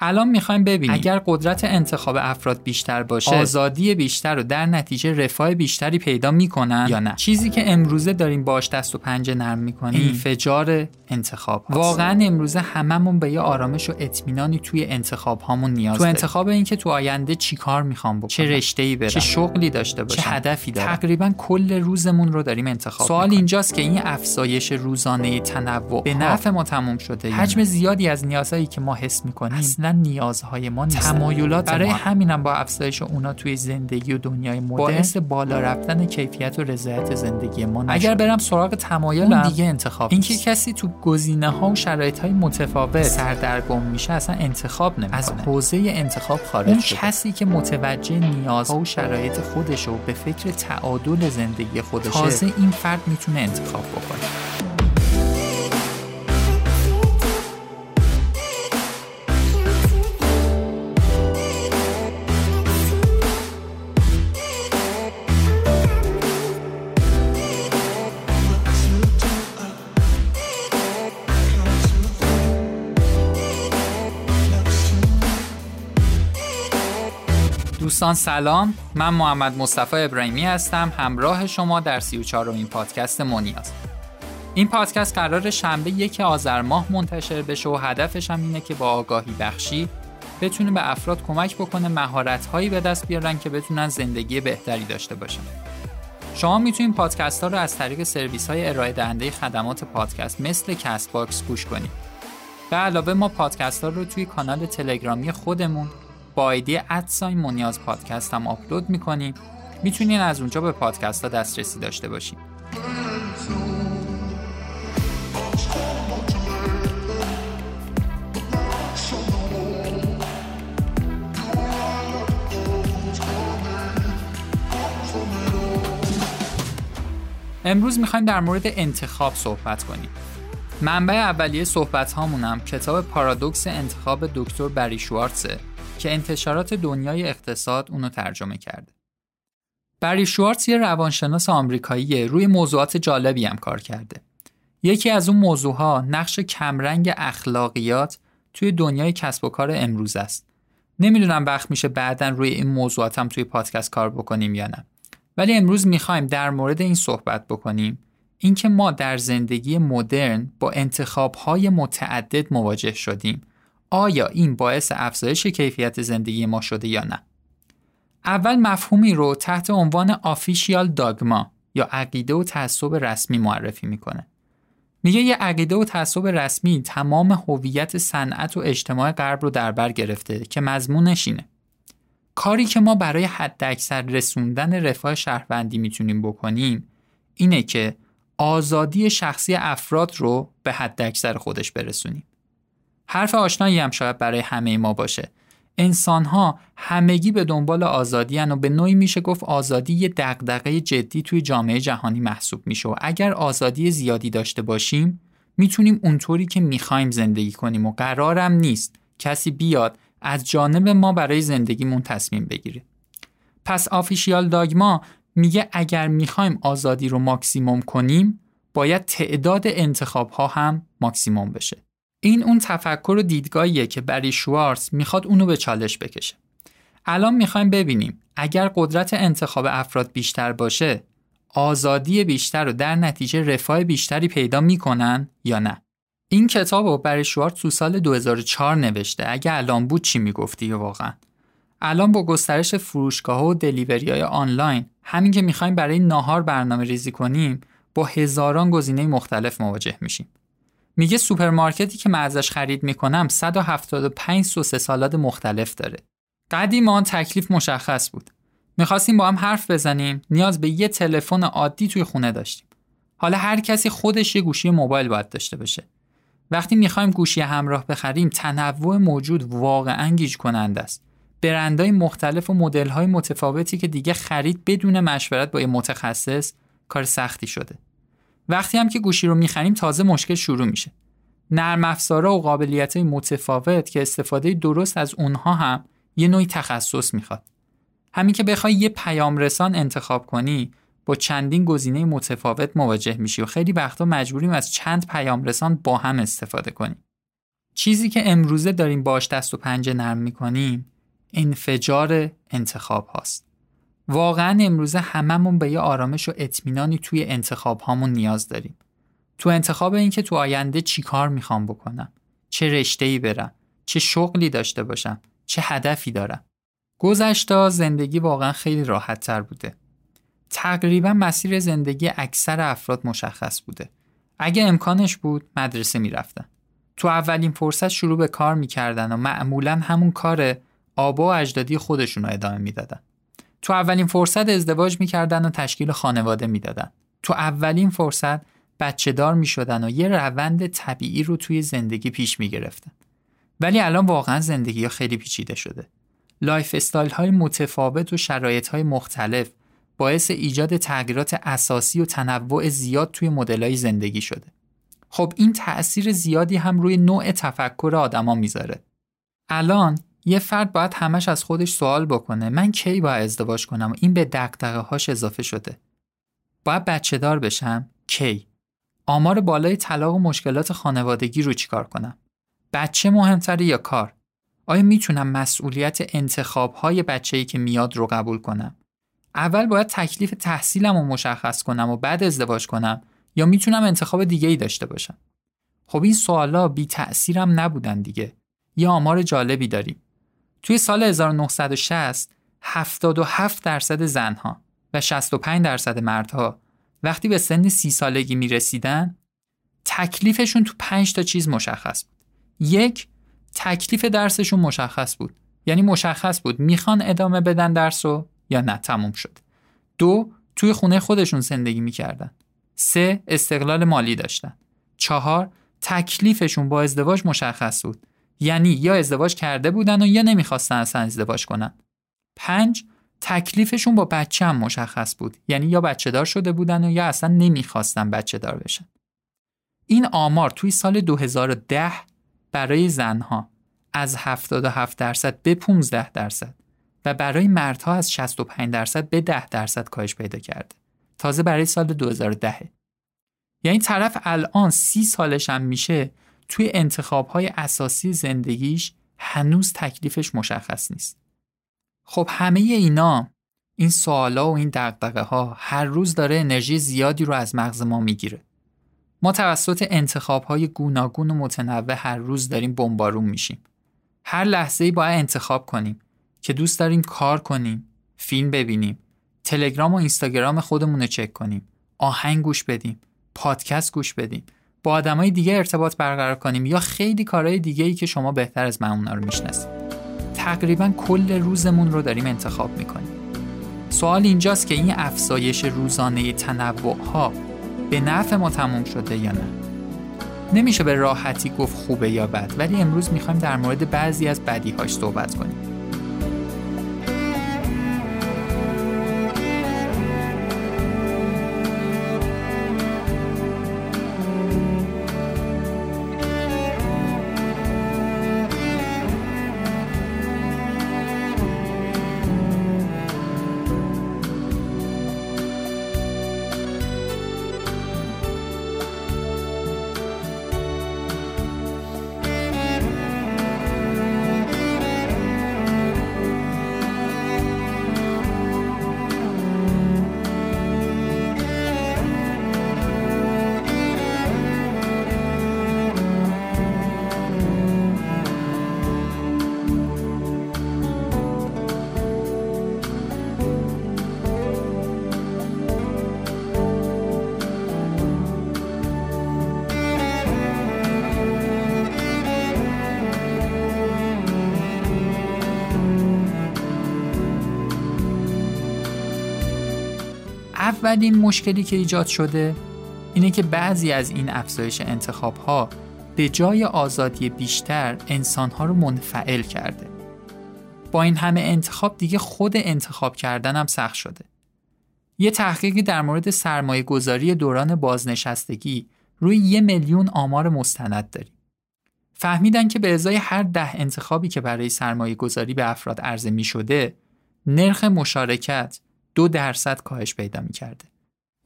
الان می‌خوایم ببینیم. اگر قدرت انتخاب افراد بیشتر باشه آزادی بیشتر و در نتیجه رفاه بیشتری پیدا می‌کنن یا نه؟ چیزی که امروزه داریم باش دست و پنجه نرم می‌کنیم. انفجار انتخاب واقعا امروزه هممون به یه آرامش و اطمینانی توی انتخاب هامون نیاز تو انتخاب اینکه تو آینده چیکار می‌خوام بکنم؟ چه رشته ای برم؟ چه شغلی داشته باشم؟ چه هدفی دارم؟ تقریبا کل روزمون رو داریم انتخاب سوال اینجاست که این افزایش روزانه تنوع به نفع ما تموم شده حجم زیادی از نیازهایی که ما حس می‌کنیم اصلا نیازهای ما نیست. تمایلات برای همینم با افزایش اونا توی زندگی و دنیای مدرن باعث بالا رفتن کیفیت و رضایت زندگی ما نشد. اگر برم سراغ تمایل دیگه انتخاب اینکه کسی تو گزینه ها و شرایط های متفاوت سردرگم میشه اصلا انتخاب نمی‌کنه. از حوزه انتخاب خارج اون کسی که متوجه نیازها و شرایط خودش و به فکر تعادل زندگی خودشه تازه این فرد می‌تونه انتخاب بکنه. دوستان سلام. من محمد مصطفی ابراهیمی هستم. همراه شما در 34 امین پادکست مونیاز. این پادکست قرار شنبه یک آذر ماه منتشر بشه و هدفش هم اینه که با آگاهی بخشی بتونه به افراد کمک بکنه مهارت هایی به دست بیارن که بتونن زندگی بهتری داشته باشن. شما می‌تونید پادکست ها رو از طریق سرویس های ارائه دهنده خدمات پادکست مثل CastBox گوش کنید. به علاوه ما پادکست ها رو توی کانال تلگرامی خودمون با ایدی ادساین مونیاز پادکست هم آپلود می‌کنیم می‌تونین از اونجا به پادکست ها دسترسی داشته باشید امروز می‌خوایم در مورد انتخاب صحبت کنیم. منبع اولیه صحبت هامونم کتاب پارادوکس انتخاب دکتر بری شوارتزه. که انتشارات دنیای اقتصاد اونو ترجمه کرده. بری شوارتز یه روانشناس آمریکاییه روی موضوعات جالبی هم کار کرده. یکی از اون موضوعها نقش کمرنگ اخلاقیات توی دنیای کسب و کار امروز است. نمی‌دونم وقت میشه بعدا روی این موضوعات هم توی پادکست کار بکنیم یا نه. ولی امروز می‌خوایم در مورد این صحبت بکنیم اینکه ما در زندگی مدرن با انتخابهای متعدد مواجه شدیم آیا این باعث افزایش کیفیت زندگی ما شده یا نه؟ اول مفهومی رو تحت عنوان آفیشیال داگما یا عقیده و تعصب رسمی معرفی می‌کنه. میگه یه عقیده و تعصب رسمی تمام هویت صنعت و اجتماع غرب رو در بر گرفته که مضمونش اینه. کاری که ما برای حد اکثر رسوندن رفاه شهروندی می‌تونیم بکنیم اینه که آزادی شخصی افراد رو به حد اکثر خودش برسونیم. حرف آشنایی هم شاید برای همه ما باشه. انسان ها همگی به دنبال آزادی هن و به نوعی میشه گفت آزادی یه دغدغه جدی توی جامعه جهانی محسوب میشه و اگر آزادی زیادی داشته باشیم می‌تونیم اونطوری که می‌خوایم زندگی کنیم و قرارم نیست کسی بیاد از جانب ما برای زندگیمون تصمیم بگیره. پس آفیشیال داگما میگه اگر می‌خوایم آزادی رو ماکسیموم کنیم باید تعداد انتخاب ها هم ماکسیموم بشه. این اون تفکر و دیدگاهیه که بری شوارز می‌خواد اونو به چالش بکشه. الان می‌خوایم ببینیم اگر قدرت انتخاب افراد بیشتر باشه آزادی بیشتر و در نتیجه رفاه بیشتری پیدا می‌کنن یا نه. این کتاب رو بری شوارز تو سال 2004 نوشته اگه الان بود چی می‌گفتی واقعا؟ الان با گسترش فروشگاه و دلیوری های آنلاین همین که می‌خوایم برای ناهار برنامه ریزی کنیم با هزاران گزینه مختلف مواجه میشیم. میگه سوپرمارکتی که من ازش خرید می‌کنم 175 سس سالاد مختلف داره. قدیما تکلیف مشخص بود. می‌خواستیم با هم حرف بزنیم نیاز به یه تلفن عادی توی خونه داشتیم. حالا هر کسی خودش یه گوشی موبایل باید داشته باشه. وقتی می‌خوایم گوشی همراه بخریم تنوع موجود واقعا گیج کننده است. برندهای مختلف و مدل‌های متفاوتی که دیگه خرید بدون مشورت با یه متخصص کار سختی شده. وقتی هم که گوشی رو می‌خریم تازه مشکل شروع میشه. نرم افزارا و قابلیت متفاوت که استفاده درست از اونها هم یه نوعی تخصص می‌خواد. همین که بخوای یه پیام رسان انتخاب کنی با چندین گزینه متفاوت مواجه میشی و خیلی وقتا مجبوریم از چند پیام رسان با هم استفاده کنیم. چیزی که امروزه داریم باش دست و پنجه نرم می‌کنیم انفجار انتخاب هاست. واقعا امروزه هممون به یه آرامش و اطمینانی توی انتخاب هامون نیاز داریم. تو انتخاب این که تو آینده چی کار می‌خوام بکنم؟ چه رشته برم؟ چه شغلی داشته باشم؟ چه هدفی دارم؟ گذشتا زندگی واقعا خیلی راحت تر بوده. تقریبا مسیر زندگی اکثر افراد مشخص بوده. اگه امکانش بود مدرسه می‌رفتن. تو اولین فرصت شروع به کار می‌کردن و معمولا همون کار آبا و اجدادی خودشون رو ادامه می‌دادن. تو اولین فرصت ازدواج می‌کردن و تشکیل خانواده می‌دادن تو اولین فرصت بچه دار می شدن و یه روند طبیعی رو توی زندگی پیش می گرفتن. ولی الان واقعا زندگی ها خیلی پیچیده شده. lifestyle های متفاوت و شرایط های مختلف باعث ایجاد تغییرات اساسی و تنوع زیاد توی مدل های زندگی شده. خب این تأثیر زیادی هم روی نوع تفکر آدما می‌ذاره. الان یه فرد باید همش از خودش سوال بکنه من کی باید ازدواج کنم این به دقدقه هاش اضافه شده. باید بچه دار بشم کی آمار بالای طلاق و مشکلات خانوادگی رو چیکار کنم؟ بچه مهمتره یا کار؟ آیا می‌تونم مسئولیت انتخاب های بچه‌ای که میاد رو قبول کنم؟ اول باید تکلیف تحصیلم رو مشخص کنم و بعد ازدواج کنم یا می‌تونم انتخاب دیگه ای داشته باشم؟ خب این سوالا بی تأثیرم نبودن دیگه. یه آمار جالبی داریم. توی سال 1960 77 درصد زنها و 65 درصد مردها وقتی به سن سی سالگی می رسیدن تکلیفشون تو پنج تا چیز مشخص بود. یک تکلیف درسشون مشخص بود. یعنی مشخص بود می‌خوان ادامه بدن درس رو یا نه تموم شد. دو توی خونه خودشون زندگی می‌کردن. سه استقلال مالی داشتن. چهار تکلیفشون با ازدواج مشخص بود. یعنی یا ازدواج کرده بودن و یا نمی‌خواستن اصلا ازدواج کنن. پنج تکلیفشون با بچه هم مشخص بود. یعنی یا بچه دار شده بودن و یا اصلا نمی‌خواستن بچه دار بشن. این آمار توی سال 2010 برای زنها از 77 درصد به 15 درصد و برای مردها از 65 درصد به 10 درصد کاهش پیدا کرده. تازه برای سال 2010 یعنی طرف الان سی سالش هم میشه توی انتخابهای اساسی زندگیش هنوز تکلیفش مشخص نیست خب همه اینا این سوالا و این دقدقه ها هر روز داره انرژی زیادی رو از مغز ما می‌گیره. ما توسط انتخاب های گوناگون و متنوع هر روز داریم بمبارون میشیم. هر لحظه ای باید انتخاب کنیم که دوست داریم کار کنیم، فیلم ببینیم، تلگرام و اینستاگرام خودمون رو چک کنیم، آهنگ گوش بدیم، پادکست گوش بدیم، با آدمای دیگه ارتباط برقرار کنیم یا خیلی کارهای دیگه ای که شما بهتر از من اونا رو می‌شناسید. تقریبا کل روزمون رو داریم انتخاب می‌کنیم. سوال اینجاست که این افزایش روزانه تنوع ها به نفع ما تموم شده یا نه؟ نمیشه به راحتی گفت خوبه یا بد ولی امروز می‌خوایم در مورد بعضی از بدیهاش صحبت کنیم. اولین مشکلی که ایجاد شده اینه که بعضی از این افزایش انتخاب ها به جای آزادی بیشتر انسان ها رو منفعل کرده. با این همه انتخاب دیگه خود انتخاب کردن هم سخت شده. یه تحقیقی در مورد سرمایه گذاری دوران بازنشستگی روی یه میلیون آمار مستند داریم. فهمیدن که به ازای هر ده انتخابی که برای سرمایه گذاری به افراد عرضه می شده، نرخ مشارکت دو درصد کاهش پیدا می کرده.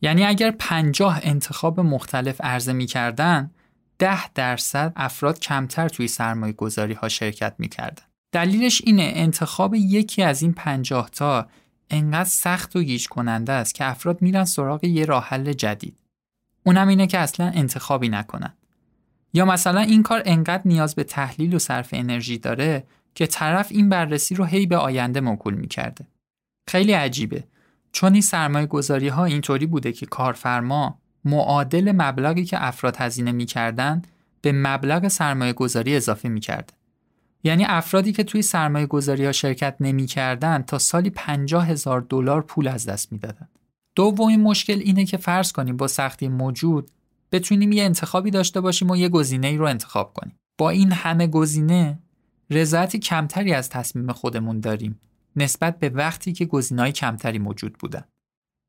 یعنی اگر پنجاه انتخاب مختلف عرضه می کردن ده درصد افراد کمتر توی سرمایه گذاری ها شرکت می‌کردن. دلیلش اینه انتخاب یکی از این پنجاه تا انقدر سخت و گیج کننده است که افراد میرن سراغ یه راه حل جدید. اونم اینه که اصلا انتخابی نکنن. یا مثلا این کار انقدر نیاز به تحلیل و صرف انرژی داره که طرف این بررسی رو هی به آینده موکول می‌کرده. خیلی عجیبه چون این سرمایه گذاری ها اینطوری بوده که کارفرما معادل مبلغی که افراد هزینه می‌کردن به مبلغ سرمایه گذاری اضافه می‌کرده. یعنی افرادی که توی سرمایه گذاری ها شرکت نمی‌کردن تا سالی 50 هزار دلار پول از دست می‌دادن. دومین مشکل اینه که فرض کنیم با سختی موجود بتونیم یه انتخابی داشته باشیم و یه گزینه ای رو انتخاب کنیم. با این همه گزینه رضایت کمتری از تصمیم خودمون داریم نسبت به وقتی که گزینه‌های کمتری موجود بودن.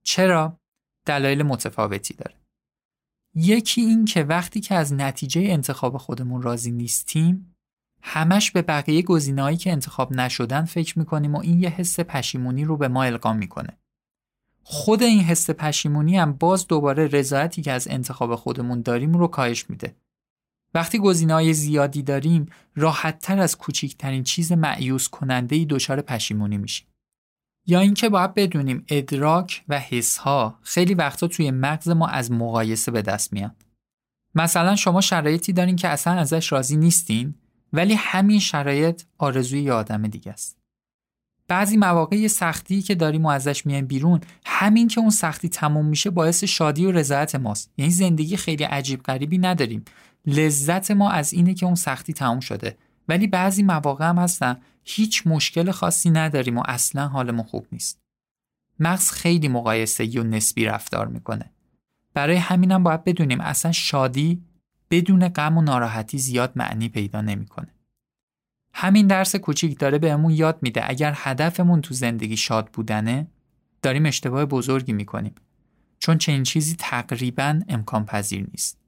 چرا؟ دلایل متفاوتی داره. یکی این که وقتی که از نتیجه انتخاب خودمون راضی نیستیم همش به بقیه گزینه‌هایی که انتخاب نشدن فکر می‌کنیم و این یه حس پشیمونی رو به ما القا می‌کنه. خود این حس پشیمونی هم باز دوباره رضایتی که از انتخاب خودمون داریم رو کاهش میده. وقتی های زیادی داریم راحتتر از کوچکترین چیز معیوس کننده ای دچار پشیمونی میشیم. یا اینکه باید بدونیم ادراک و حسها خیلی وقتا توی مغز ما از مقایسه به دست میاد. مثلا شما شرایطی دارین که اصلا ازش راضی نیستین ولی همین شرایط آرزوی یه آدم دیگه است. بعضی مواقع سختی که داریم و ازش میایم بیرون همین که اون سختی تموم میشه باعث شادی و رضایت ماست یعنی زندگی خیلی عجیب غریبی نداریم لذت ما از اینه که اون سختی تموم شده. ولی بعضی مواقع هم هستن. هیچ مشکل خاصی نداریم و اصلا حالمون خوب نیست. مغز خیلی مقایسه و نسبی رفتار می‌کنه. برای همینم باید بدونیم اصلا شادی بدون غم و ناراحتی زیاد معنی پیدا نمی‌کنه. همین درس کوچیک داره بهمون یاد میده اگر هدفمون تو زندگی شاد بودنه داریم اشتباه بزرگی می‌کنیم. چون چنین چیزی تقریبا امکان پذیر نیست.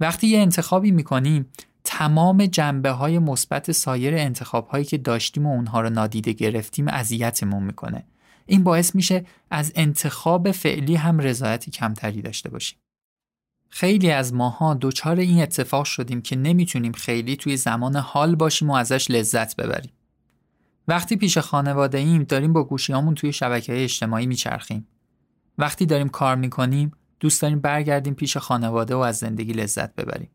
وقتی یه انتخابی می‌کنیم تمام جنبه های مثبت سایر انتخاب هایی که داشتیم و اونها رو نادیده گرفتیم اذیتمون می‌کنه این باعث میشه از انتخاب فعلی هم رضایتی کمتری داشته باشیم خیلی از ماها دچار این اتفاق شدیم که نمی‌تونیم خیلی توی زمان حال باشیم و ازش لذت ببریم. وقتی پیش خانواده ایم داریم با گوشیامون توی شبکه اجتماعی میچرخیم. وقتی داریم کار می‌کنیم دوست داریم برگردیم پیش خانواده و از زندگی لذت ببریم.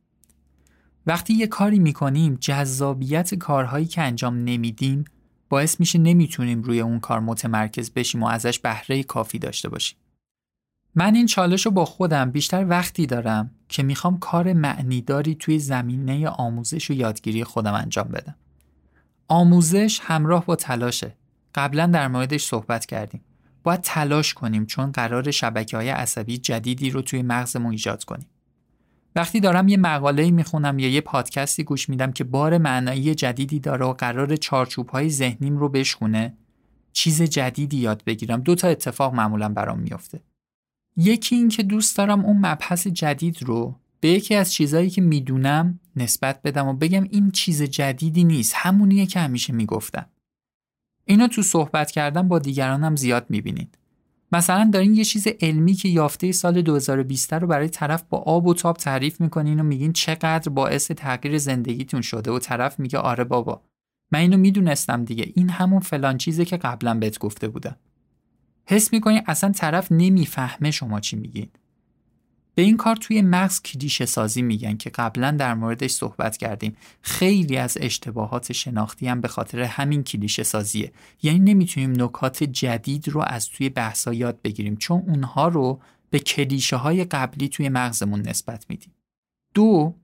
وقتی یه کاری می‌کنیم جذابیت کارهایی که انجام نمیدیم باعث میشه نمی‌تونیم روی اون کار متمرکز بشیم و ازش بهره کافی داشته باشیم. من این چالش رو با خودم بیشتر وقتی دارم که می‌خوام کار معنیداری توی زمینه آموزش و یادگیری خودم انجام بدم. آموزش همراه با تلاشه. قبلا در موردش صحبت کردیم. باید تلاش کنیم چون قرار شبکه های عصبی جدیدی رو توی مغزمون ایجاد کنیم. وقتی دارم یه مقاله می‌خونم یا یه پادکستی گوش میدم که بار معنایی جدیدی داره و قرار چارچوب های ذهنیم رو بشکونه چیز جدیدی یاد بگیرم. دو تا اتفاق معمولا برام میافته. یکی این که دوست دارم اون مبحث جدید رو به یکی از چیزهایی که می‌دونم نسبت بدم و بگم این چیز جدیدی نیست. همونیه که همیشه می‌گفتم. اینو تو صحبت کردن با دیگرانم زیاد می‌بینید. مثلا دارین یه چیز علمی که یافته سال 2020 رو برای طرف با آب و تاب تعریف می‌کنین و میگین چقدر باعث تغییر زندگیتون شده و طرف میگه آره بابا. من اینو می‌دونستم دیگه. این همون فلان چیزه که قبلا بهت گفته بودم. حس می‌کنی اصلا طرف نمی‌فهمه شما چی میگین. به این کار توی مغز کلیشه سازی میگن که قبلا در موردش صحبت کردیم. خیلی از اشتباهات شناختی هم به خاطر همین کلیشه سازیه. یعنی نمی‌تونیم نکات جدید رو از توی بحثا یاد بگیریم چون اونها رو به کلیشه های قبلی توی مغزمون نسبت میدیم. دو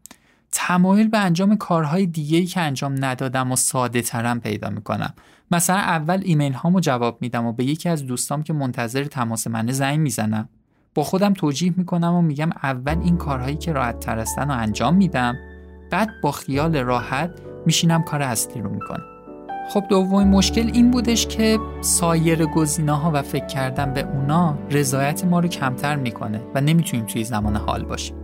تمایل به انجام کارهای دیگه که انجام ندادم و ساده ترم پیدا می‌کنم. مثلا اول ایمیل هامو جواب میدم و به یکی از دوستام که منتظر تماس منه زنگ می‌زنم. با خودم توجیه می‌کنم و میگم اول این کارهایی که راحت تر هستن رو انجام میدم. بعد با خیال راحت میشینم کار اصلی رو می‌کنم. خب دومین مشکل این بودش که سایر گزینه ها و فکر کردن به اونا رضایت ما رو کمتر می‌کنه و نمی‌تونیم توی زمان حال باشیم.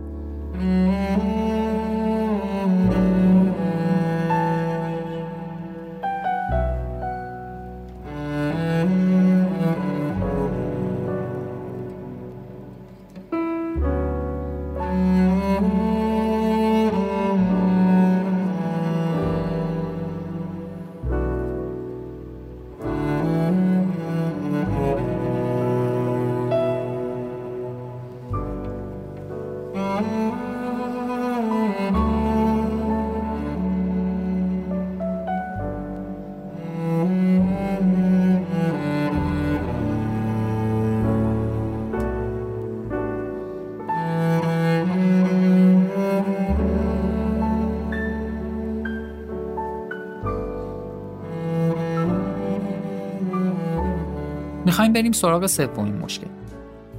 می‌خوایم بریم سراغ سومین مشکل.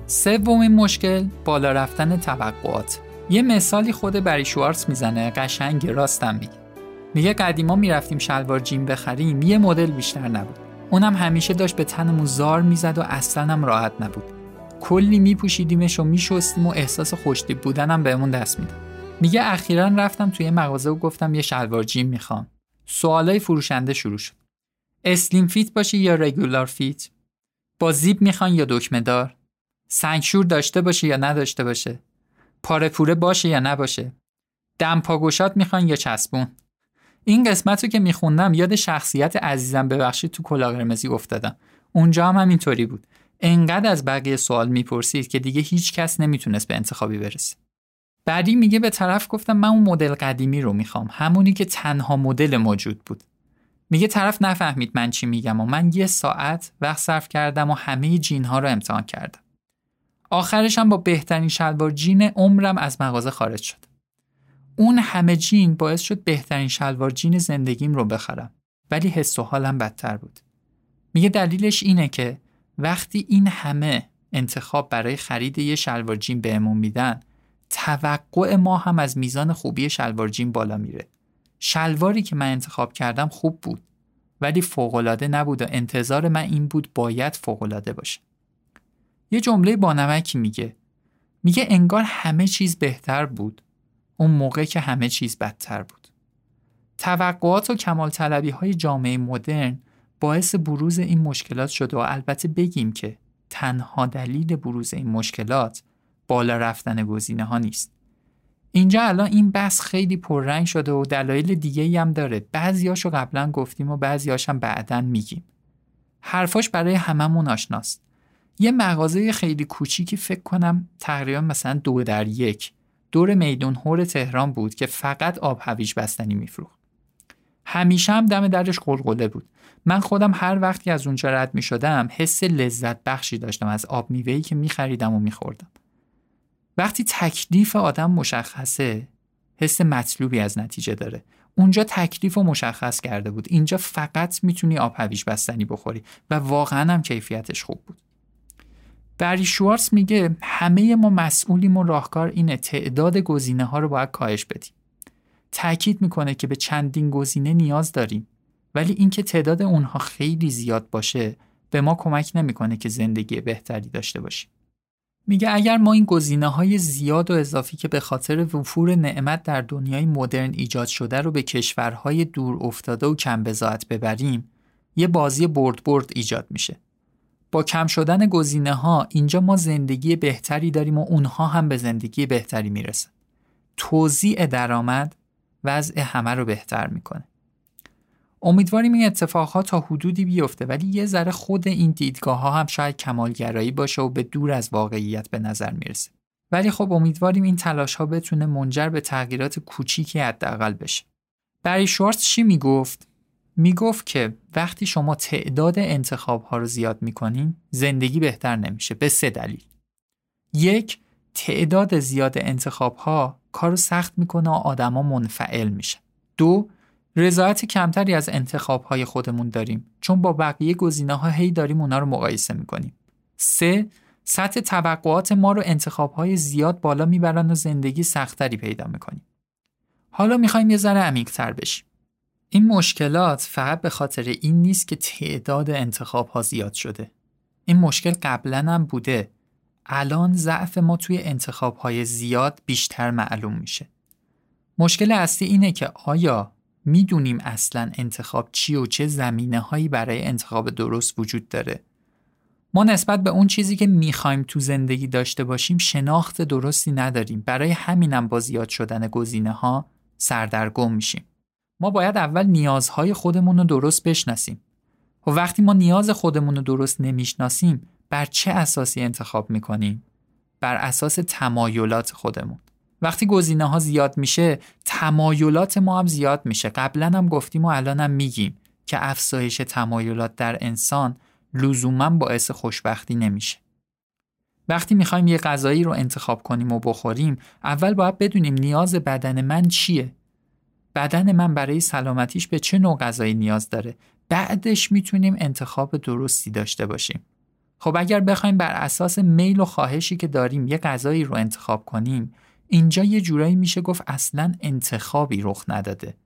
سومین مشکل بالا رفتن توقعات. یه مثالی خود بری شوارتز می‌زنه قشنگ راستم میگه. میگه قدیما می‌رفتیم شلوار جیم بخریم یه مدل بیشتر نبود. اونم همیشه داشت به تنمون زار می‌زد و اصلا هم راحت نبود. کلی میپوشیدیمش و میشستیم و احساس خوشتیب بودنم بهمون دست میده میگه اخیرا رفتم توی مغازه و گفتم یه شلوار جیم می‌خوام. سوالای فروشنده شروع شد. slim fit باشه یا regular fit؟ با زیپ می‌خوان یا دکمه دار؟ سنگشور داشته باشه یا نداشته باشه؟ پاره پوره باشه یا نباشه؟ دمپا گشاد می‌خوان یا چسبون؟ این قسمت رو که میخوندم یاد شخصیت عزیزم ببخشید تو کلاه قرمزی افتادم. اونجا هم همینطوری بود. انقدر از بقیه سوال می‌پرسید که دیگه هیچ کس نمی‌تونست به انتخابی برسه. بعدی میگه به طرف گفتم من اون مدل قدیمی رو می‌خوام. همونی که تنها مدل موجود بود. میگه طرف نفهمید من چی میگم و من یه ساعت وقت صرف کردم و همه جین ها رو امتحان کردم. آخرشم با بهترین شلوار جین عمرم از مغازه خارج شد. اون همه جین باعث شد بهترین شلوار جین زندگیم رو بخرم. ولی حس و حالم بدتر بود. میگه دلیلش اینه که وقتی این همه انتخاب برای خرید یه شلوار جین بهمون میدن توقع ما هم از میزان خوبی شلوار جین بالا میره. شلواری که من انتخاب کردم خوب بود ولی فوقالعاده نبود و انتظار من این بود باید فوقالعاده باشه. یه جمله بانمکی میگه. میگه انگار همه چیز بهتر بود. اون موقع که همه چیز بدتر بود. توقعات و کمال طلبی های جامعه مدرن باعث بروز این مشکلات شده و البته بگیم که تنها دلیل بروز این مشکلات بالا رفتن گزینه ها نیست. اینجا الان این بحث خیلی پررنگ شده و دلایل دیگه هم داره. بعضیاشو قبلا گفتیم و بعضیاش هم بعدا میگیم. حرفاش برای هممون آشناست. یه مغازه خیلی کوچیکی فکر کنم تقریبا مثلا دو در یک دور میدون هور تهران بود که فقط آب هویج بستنی میفروخت. همیشه هم دم درش قلقله بود. من خودم هر وقتی از اونجا رد می شدم حس لذت بخشی داشتم از آب میوهی که می خریدم و می خوردم. وقتی تکلیف آدم مشخصه حس مطلوبی از نتیجه داره. اونجا تکلیف رو مشخص کرده بود. اینجا فقط می‌تونی آب هویج بستنی بخوری و واقعا هم کیفیتش خوب بود. بری شوارس میگه همه ما مسئولیم و راهکار اینه تعداد گزینه ها رو باید کاهش بدیم. تاکید می‌کنه که به چندین گزینه نیاز داریم ولی اینکه تعداد اونها خیلی زیاد باشه به ما کمک نمی‌کنه که زندگی بهتری داشته باشیم. میگه اگر ما این گزینه های زیاد و اضافی که به خاطر وفور نعمت در دنیای مدرن ایجاد شده رو به کشورهای دور افتاده و کم بزاعت ببریم یه بازی برد برد ایجاد میشه. با کم شدن گزینه ها اینجا ما زندگی بهتری داریم و اونها هم به زندگی بهتری می‌رسن. توزیع درآمد وضع همه رو بهتر می‌کنه. امیدواریم این اتفاقها تا حدودی بیفته ولی یه ذره خود این دیدگاه ها هم شاید کمالگرایی باشه و به دور از واقعیت به نظر می‌رسه. ولی خب امیدواریم این تلاش ها بتونه منجر به تغییرات کوچیکی حداقل بشه. بری شوارتز چی می‌گفت؟ می‌گفت که وقتی شما تعداد انتخاب ها رو زیاد می‌کنین زندگی بهتر نمیشه به سه دلیل. یک تعداد زیاد انتخاب ها کارو سخت می‌کنه و آدما منفعل میشه. دو رضایت کمتری از انتخاب های خودمون داریم چون با بقیه گزینه ها هی داریم اونا رو مقایسه می‌کنیم. سه سطح توقعات ما رو انتخاب های زیاد بالا می‌برن و زندگی سختری پیدا می‌کنیم. حالا می‌خوایم یه ذره عمیق‌تر بشیم. این مشکلات فقط به خاطر این نیست که تعداد انتخاب ها زیاد شده. این مشکل قبلا هم بوده. الان ضعف ما توی انتخاب های زیاد بیشتر معلوم میشه. مشکل اصلی اینه که آیا می‌دونیم اصلا انتخاب چی و چه زمینه هایی برای انتخاب درست وجود داره. ما نسبت به اون چیزی که می‌خوایم تو زندگی داشته باشیم شناخت درستی نداریم. برای همینم با زیاد شدن گزینه ها سردرگم میشیم. ما باید اول نیازهای خودمون رو درست بشناسیم. و وقتی ما نیاز خودمون رو درست نمی‌شناسیم بر چه اساسی انتخاب می‌کنیم؟ بر اساس تمایلات خودمون. وقتی گزینه ها زیاد میشه تمایلات ما هم زیاد میشه. قبلا هم گفتیم و الان هم میگیم که افزایش تمایلات در انسان لزوما باعث خوشبختی نمیشه. وقتی می‌خوایم یه غذایی رو انتخاب کنیم و بخوریم اول باید بدونیم نیاز بدن من چیه. بدن من برای سلامتیش به چه نوع غذایی نیاز داره؟ بعدش می‌تونیم انتخاب درستی داشته باشیم. خب اگر بخوایم بر اساس میل و خواهشی که داریم یه غذایی رو انتخاب کنیم اینجا یه جورایی میشه گفت اصلا انتخابی رخ نداده.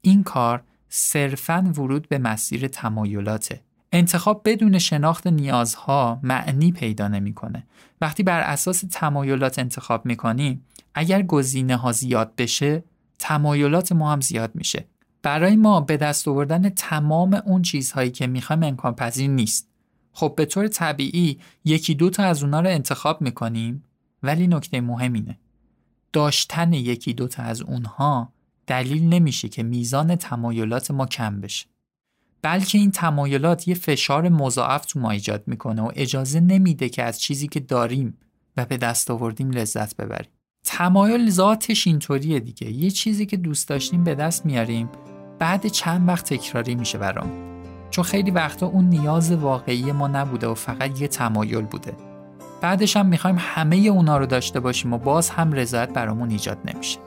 این کار صرفا ورود به مسیر تمایلاته. انتخاب بدون شناخت نیازها معنی پیدا نمی‌کنه. وقتی بر اساس تمایلات انتخاب می‌کنیم اگر گزینه ها زیاد بشه تمایلات ما هم زیاد میشه. برای ما به دست آوردن تمام اون چیزهایی که می‌خوایم امکان پذیر نیست. خب به طور طبیعی یکی دو تا از اونا رو انتخاب می‌کنیم ولی نکته مهم اینه. داشتن یکی دو تا از اونها دلیل نمیشه که میزان تمایلات ما کم بشه. بلکه این تمایلات یه فشار مضاعف تو ما ایجاد می‌کنه و اجازه نمیده که از چیزی که داریم و به دست آوردیم لذت ببریم. تمایل ذاتش اینطوریه دیگه. یه چیزی که دوست داشتیم به دست میاریم بعد چند وقت تکراری میشه برام. چون خیلی وقتا اون نیاز واقعی ما نبوده و فقط یه تمایل بوده. بعدش هم می‌خوایم همه اونا رو داشته باشیم و باز هم رضایت برامون ایجاد نمیشه.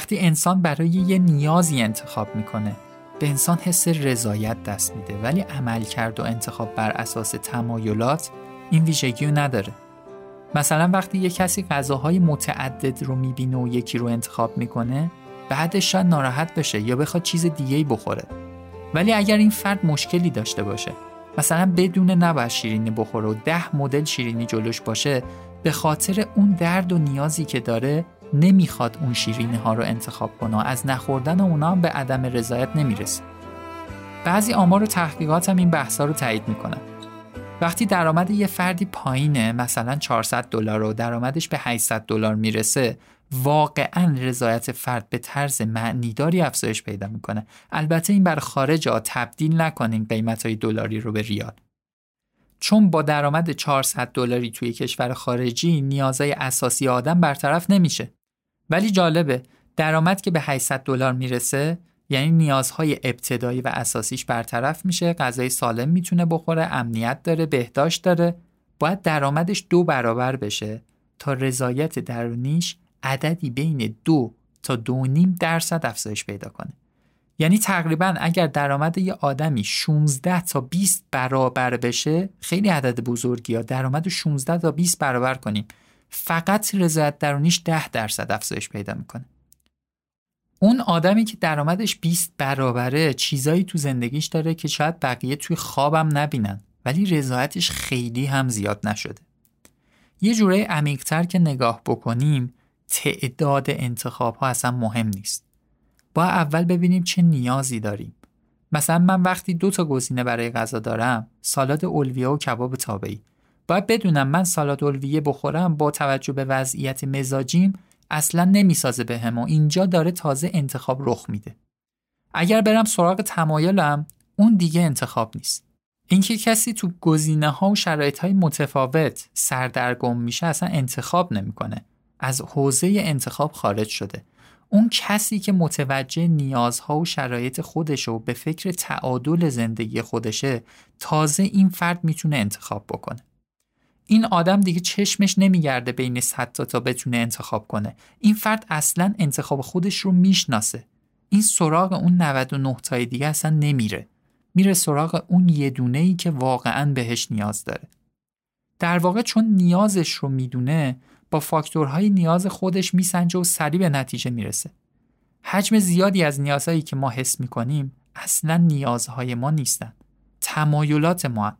وقتی انسان برای یه نیازی انتخاب می‌کنه به انسان حس رضایت دست میده. ولی عمل کرد و انتخاب بر اساس تمایلات این ویژگی رو نداره. مثلا وقتی یه کسی غذاهای متعدد رو می‌بینه و یکی رو انتخاب می‌کنه بعدش شاید ناراحت بشه یا بخواد چیز دیگه بخوره. ولی اگر این فرد مشکلی داشته باشه مثلا بدون نباید شیرینی بخوره و ده مدل شیرینی جلوش باشه به خاطر اون درد و نیازی که داره نمی‌خواد اون شیرینی ها رو انتخاب کنه از نخوردن اونا به عدم رضایت نمی‌رسه. بعضی آمار و تحقیقات هم این بحثا رو تایید می‌کنن وقتی درآمد یه فردی پایینه مثلا 400 دلار و درآمدش به 800 دلار می‌رسه واقعا رضایت فرد به طرز معنیداری افزایش پیدا می‌کنه. البته این بر خارج ها تبدیل نکنین قیمت های دلاری رو به ریال. چون با درآمد 400 دلاری توی کشور خارجی نیازهای اساسی آدم برطرف نمیشه. ولی جالبه درآمد که به 800 دلار می‌رسه یعنی نیازهای ابتدایی و اساسیش برطرف میشه غذای سالم می‌تونه بخوره امنیت داره بهداشت داره باید درآمدش دو برابر بشه تا رضایت درونیش عددی بین دو تا دو نیم درصد افزایش پیدا کنه. یعنی تقریبا اگر درآمد یه آدمی 16 تا 20 برابر بشه خیلی عدد بزرگی ها درآمد 16 تا 20 برابر کنیم. فقط رضایت درونیش 10 درصد افزایش پیدا می‌کنه. اون آدمی که درآمدش 20 برابره چیزایی تو زندگیش داره که شاید بقیه توی خوابم نبینن ولی رضایتش خیلی هم زیاد نشده. یه جوره عمیقتر که نگاه بکنیم تعداد انتخاب ها اصلا مهم نیست. با اول ببینیم چه نیازی داریم. مثلا من وقتی دو تا گزینه برای غذا دارم سالاد اولویه و کباب تابعی. باید بدونم من سالاد اولویه بخورم با توجه به وضعیت مزاجیم اصلا نمی‌سازه بهم و اینجا داره تازه انتخاب رخ میده. اگر برم سراغ تمایلم اون دیگه انتخاب نیست. اینکه کسی تو گزینه ها و شرایط های متفاوت سردرگم میشه اصلا انتخاب نمی‌کنه. از حوزه انتخاب خارج شده. اون کسی که متوجه نیازها و شرایط خودش و به فکر تعادل زندگی خودشه تازه این فرد می‌تونه انتخاب بکنه. این آدم دیگه چشمش نمیگرده بین 100 تا تا بتونه انتخاب کنه. این فرد اصلا انتخاب خودش رو می‌شناسه. این سراغ اون 99 تای دیگه اصلا نمیره. میره سراغ اون یه دونه ای که واقعا بهش نیاز داره. در واقع چون نیازش رو می‌دونه با فاکتورهای نیاز خودش میسنجه و سریع به نتیجه می‌رسه. حجم زیادی از نیازهایی که ما حس می‌کنیم اصلا نیازهای ما نیستن. تمایلات ما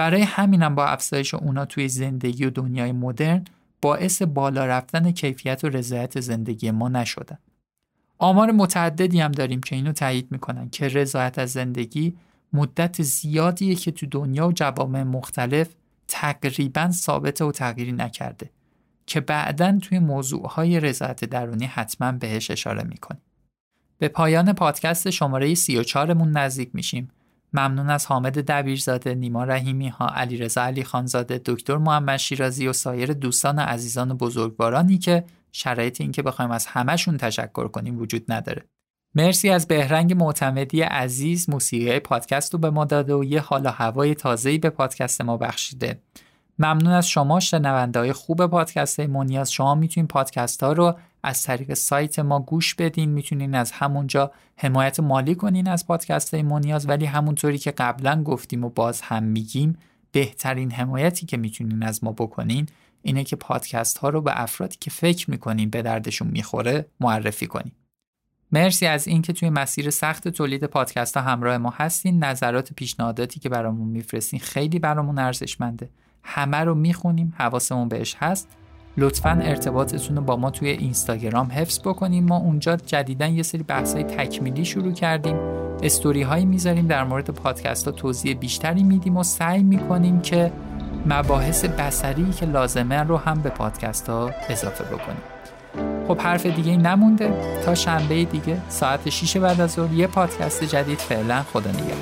برای همینم با افزایش اونا توی زندگی و دنیای مدرن باعث بالا رفتن کیفیت و رضایت زندگی ما نشدن. آمار متعددی هم داریم که اینو تایید می‌کنن که رضایت از زندگی مدت زیادیه که تو دنیا و جوامع مختلف تقریبا ثابت و تغییری نکرده که بعدا توی موضوعهای رضایت درونی حتما بهش اشاره می‌کنیم. به پایان پادکست شماره 34 مون نزدیک میشیم ممنون از حامد دبیرزاده، نیما رحیمی ها، علیرضا علی خانزاده، دکتر محمد شیرازی و سایر دوستان و عزیزان و بزرگوارانی که شرایط این که بخوایم از همهشون تشکر کنیم وجود نداره. مرسی از بهرنگ معتمدی عزیز موسیقی پادکست رو به ما داده و یه حال هوای تازه‌ای به پادکست ما بخشیده. ممنون از شما شنونده های خوب پادکست مونیاز شما می‌تونید پادکست ها رو از طریق سایت ما گوش بدین. می‌تونین از همونجا حمایت مالی کنین از پادکست مونیاز ولی همونطوری که قبلا گفتیم و باز هم میگیم بهترین حمایتی که می‌تونین از ما بکنین اینه که پادکست ها رو به افرادی که فکر می‌کنین به دردشون می‌خوره معرفی کنین. مرسی از اینکه توی مسیر سخت تولید پادکست ها همراه ما هستین. نظرات پیشنهاداتی که برامون میفرستین خیلی برامون ارزشمنده. همه رو می‌خونیم حواسمون بهش هست. لطفا ارتباطتون رو با ما توی اینستاگرام حفظ بکنیم. ما اونجا جدیدا یه سری بحث های تکمیلی شروع کردیم. استوری هایی می‌ذاریم در مورد پادکست ها توضیح بیشتری میدیم و سعی می‌کنیم که مباحث بسری که لازمه رو هم به پادکست ها اضافه بکنیم. خب حرف دیگه نمونده. تا شنبه دیگه ساعت 6 بعد از ظهر یه پادکست جدید فعلا خدا نگهدار.